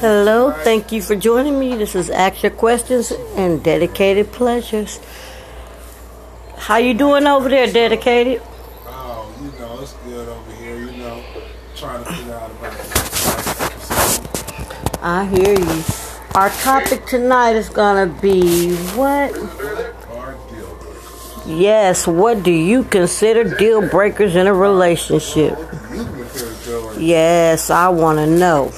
Hello, thank you for joining me. This is Ask Your Questions and Dedicated Pleasures. How you doing over there, Dedicated? Oh, you know, it's good over here, you know, trying to figure out about. I hear you. Our topic tonight is gonna be what? Our deal breakers. Yes, what do you consider deal breakers in a relationship? You consider deal breakers. Yes, I wanna know.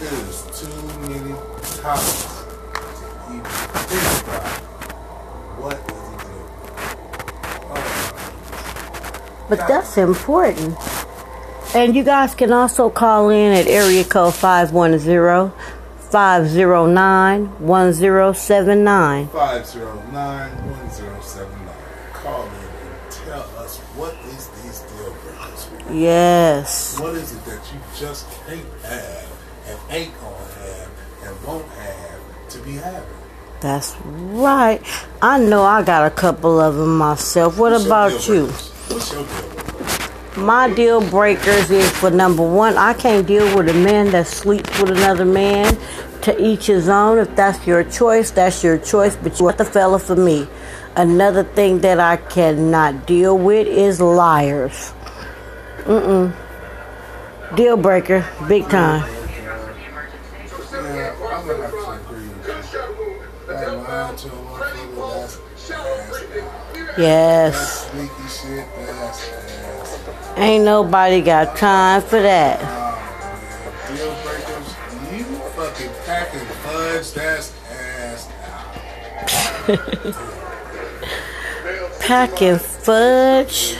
There's too many topics to even think about. What is a deal? Oh, but that's important. And you guys can also call in at area code 510 509 1079. 509-1079. Call in and tell us what is these deal breakers? Yes. What is it that you just can't have and ain't gonna have and won't have to be having? That's right. I know I got a couple of them myself. What What's about you? What's your deal? My deal breakers is for number one, I can't deal with a man that sleeps with another man. To each his own. If that's your choice, that's your choice. But you are the fella for me. Another thing that I cannot deal with is liars. Mm-mm. Deal breaker, big time. Yeah, I'm have to agree with you. That lying to a motherfucker, that's ass. Yes. That sneaky shit, that's ass. Ain't nobody got time for that. Man. Deal breakers, you fucking packing fudge, that's ass. Packing fudge.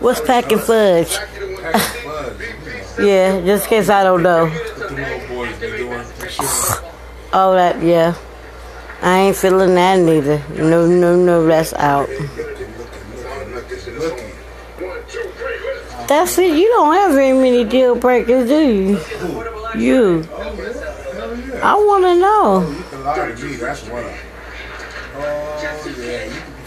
What's packing fudge? Yeah, just in case I don't know. Oh, that, yeah. I ain't feeling that neither. No, no, no, that's out. That's it. You don't have very many deal breakers, do you? You. I want to know.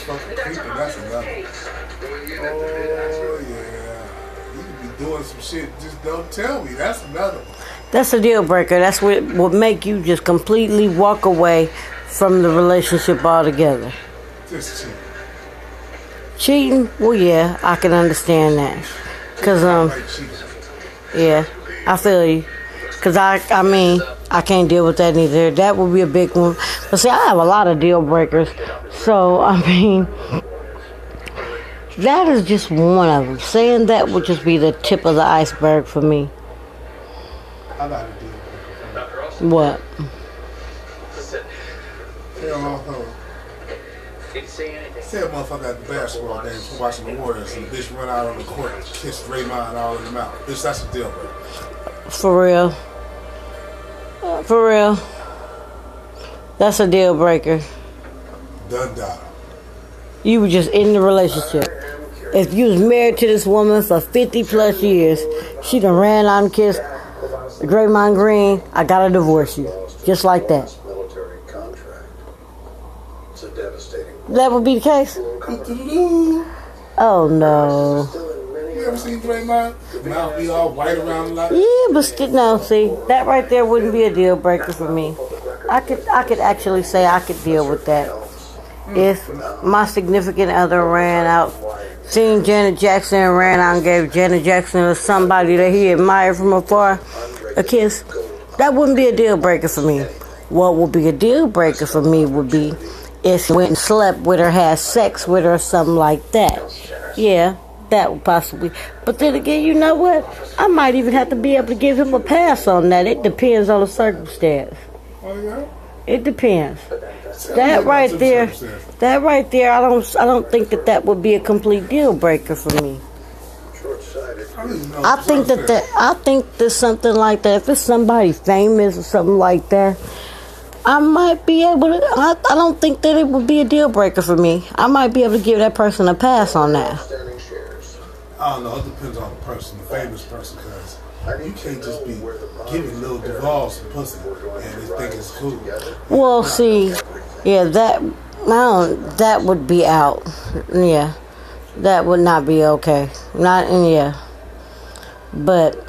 You can lie to me, that's one of them. Yeah, you can be fucking creeping, that's another. Oh, yeah. You be doing some shit, just don't tell me, that's another one. That's a deal breaker. That's what would make you just completely walk away from the relationship altogether. Just cheat. Cheating? Well, yeah, I can understand that. Cause um, yeah, I feel you. Cause I, I mean, I can't deal with that either. That would be a big one. But see, I have a lot of deal breakers. So I mean, that is just one of them. Saying that would just be the tip of the iceberg for me. I got a deal breaker for you. What? Say a motherfucker at the basketball game for watching the Warriors and the bitch run out on the court and kiss Draymond all in the mouth. Bitch, that's a deal breaker. For real? Uh, For real? That's a deal breaker. Done done. You were just in the relationship. If you was married to this woman for 50 plus years, she done ran out and kissed Draymond Green, I gotta divorce you. Just like that. military contract. It's a devastating. That would be the case? Oh no. Still in many You ever seen Draymond? Mouth be all white around like Yeah, but still, no, see, that right there wouldn't be a deal breaker for me. I could, I could actually say I could deal with that. Mm. If my significant other ran out, seen Janet Jackson and ran out and gave Janet Jackson or somebody that he admired from afar a kiss, that wouldn't be a deal breaker for me. What would be a deal breaker for me would be if he went and slept with her, had sex with her, or something like that. Yeah, that would possibly. But then again, you know what? I might even have to be able to give him a pass on that. It depends on the circumstance. Oh? It depends. Tell That right there, that right there, I don't, I don't think that that would be a complete deal breaker for me. short-sighted. I don't even know I think that that, I think there's something like that. If it's somebody famous or something like that, I might be able to. I, I don't think that it would be a deal breaker for me. I might be able to give that person a pass on that. I don't know. It depends on the person, the famous person, because you can't just be giving Lil Duval some pussy and they think it's cool. Well, see, yeah, that I that would be out. Yeah, that would not be okay. Not in yeah, But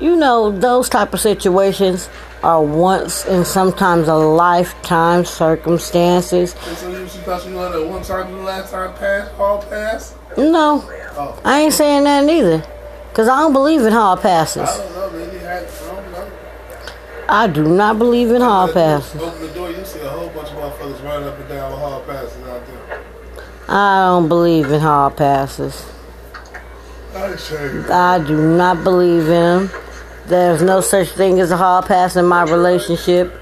you know, those type of situations are once and sometimes a lifetime circumstances. And so you thought you wanted one time the last time pass, hall pass? No, Oh, I ain't saying that neither. Cause I don't believe in hard passes. I don't know, maybe had, I don't know. I do not believe in hard passes. Open the door, you see a whole bunch of motherfuckers running up and down with hall passes out there. I don't believe in hard passes. I I do not believe in them. There's no such thing as a hard pass in my relationship.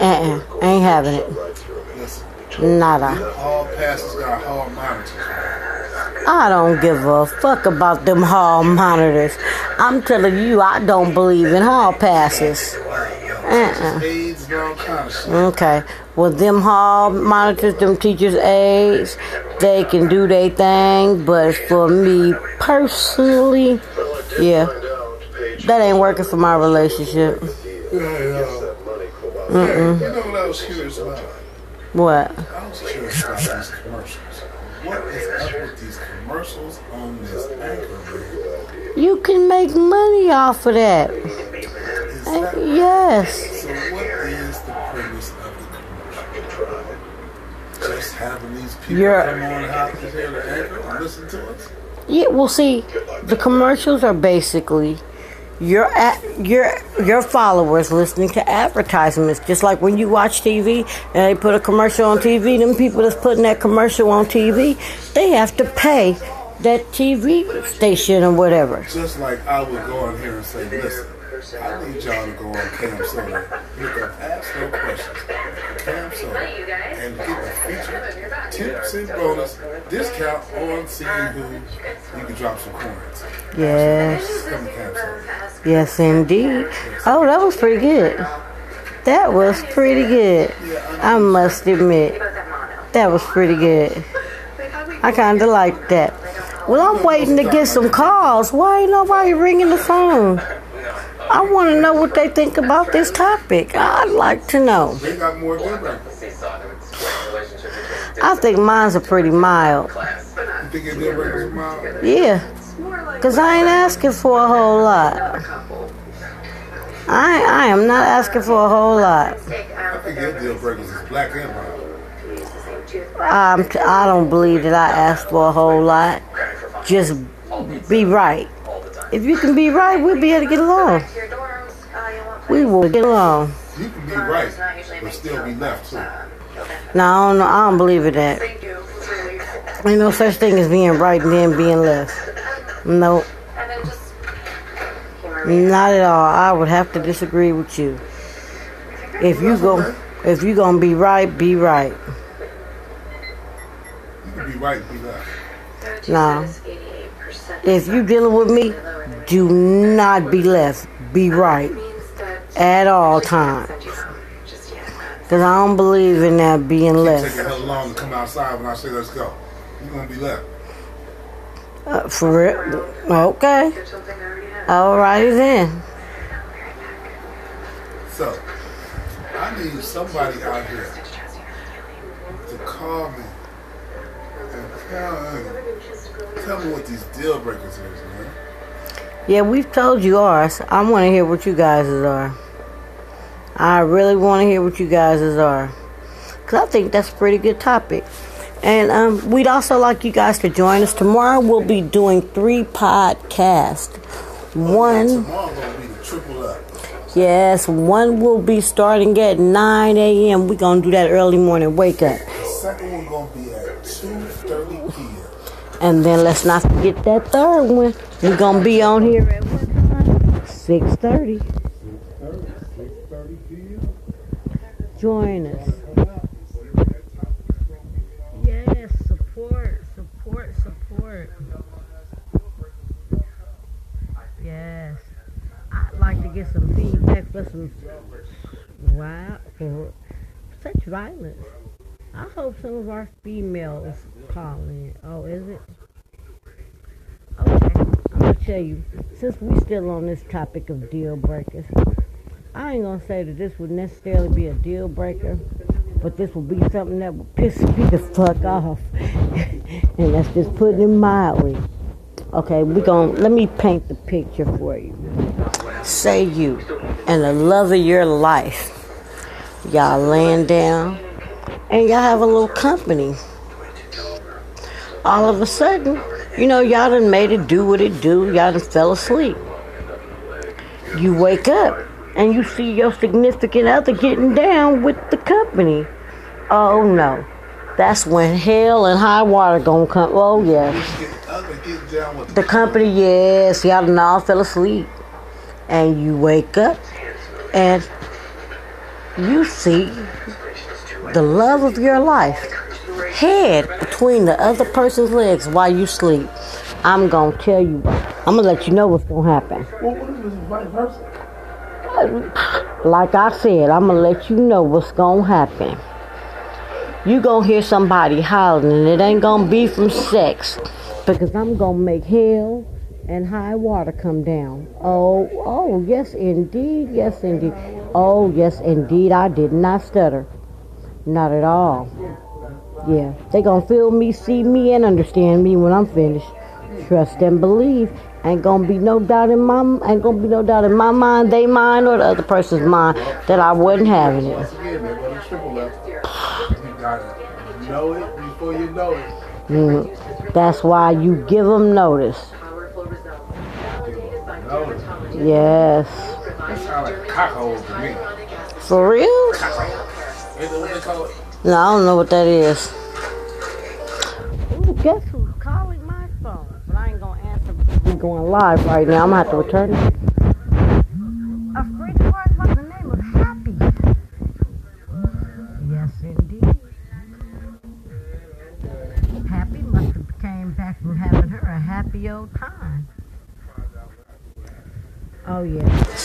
Uh-uh. Ain't having it. Nada. hall passes got hall monitors. I don't give a fuck about them hall monitors. I'm telling you, I don't believe in hall passes. Uh-uh. AIDS and all kind of shit. Okay. Well, them hall monitors, them teachers' aides, they can do their thing, but for me personally, yeah, that ain't working for my relationship. Uh, you know what I was curious about? What? I was curious about these commercials. What is up with these commercials on this anchor? You can make money off of that. Uh, that Yes. So what is the premise of the commercial? Just having these people You're- come on out here to anchor and listen to us? Yeah, well, see, the commercials are basically your your your followers listening to advertisements. Just like when you watch TV and they put a commercial on TV, them people that's putting that commercial on TV, they have to pay that TV station or whatever. Just like I would go on here and say, listen, I need y'all to go on Cam Soda, look up Ask No Questions, Cam Soda, and get the feature 10% bonus discount on seeing who you can drop some coins. Yes, Come to Cam Soda. yes, indeed. Oh, that was pretty good. That was pretty good. I must admit, that was pretty good. I kind of like that. Well, I'm waiting to get some calls. Why ain't nobody ringing the phone? I want to know what they think about this topic. I'd like to know. They got more. I think mine's are pretty mild. You think your deal breakers are mild? Yeah, because I ain't asking for a whole lot. I, I am not asking for a whole lot. I think your deal breakers is black and mild. I'm t- I don't believe that I asked for a whole lot. Just be right. If you can be right, we'll be able to get along. We will get along. You can be right, but still be left too. No, I don't, know, I don't believe in that. Ain't no such thing as being right and then being left. No, not at all. I would have to disagree with you. If you go, if you gonna be right, be right. You can be right, be left. Nah. If you dealing with me, do not be left. Be right at all times. Cause I don't believe in that being left. hell long to come outside when I say let's go. You're gonna be left. Uh, for real? Okay. Alrighty then. So, I need somebody out here to call me and tell, tell me what these deal breakers is, man. Yeah, we've told you ours. I want to hear what you guys are. I really want to hear what you guys are. Because I think that's a pretty good topic. And um, we'd also like you guys to join us. Tomorrow we'll be doing three podcasts. One, Tomorrow gonna be the triple up. yes, one will be starting at 9 a.m. We're going to do that early morning wake up. The second one be at 2.30 p.m. And then let's not forget that third one. We're to be on here at what time? 6.30. 6.30 Join us. Yes, support, support, support. Yes. I'd like to get some feedback for some wow for such violence. I hope some of our females call. Oh, is it? Okay. I'm gonna tell you, since we still on this topic of deal breakers, I ain't gonna say that this would necessarily be a deal breaker, but this will be something that will piss me the fuck off. and that's just putting it mildly. Okay, we gon' let me paint the picture for you. Say you and the love of your life. Y'all laying down and y'all have a little company. All of a sudden, you know, y'all done made it do what it do. Y'all done fell asleep. You wake up and you see your significant other getting down with the company. Oh no. That's when hell and high water gonna come. Oh with The company, yes, y'all done all fell asleep. And you wake up and you see the love of your life head between the other person's legs while you sleep. I'm gonna tell you, I'm gonna let you know what's gonna happen. Well, what if it's vice versa? Like I said, I'm gonna let you know what's gonna happen. You gonna hear somebody hollering, and it ain't gonna be from sex, because I'm gonna make hell and high water come down. Oh, oh, yes, indeed, yes, indeed. Oh, yes, indeed, I did not stutter, not at all. Yeah, they gonna feel me, see me, and understand me when I'm finished. Trust and believe. Ain't gonna be no doubt in my ain't gonna be no doubt in my mind, they mind, or the other person's mind that I wasn't having it. Once again, there goes the triple left. You gotta know it before you know it. Mm, That's why you give them notice. Yes. That sounds like cockholes to me. For real? No, I don't know what that is. Ooh, guess who's calling my phone? But I ain't gonna answer. We going live right now. I'm gonna have to return it.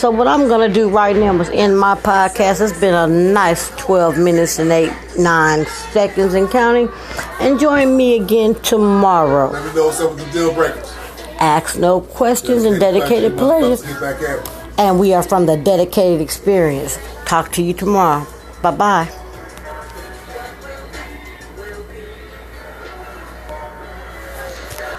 So what I'm gonna do right now is end my podcast. It's been a nice 12 minutes and eight nine seconds and counting. And join me again tomorrow. Let me know what's up with the deal breakers. Ask no questions and dedicated pleasure. Get back at me. And we are from the dedicated experience. Talk to you tomorrow. Bye bye.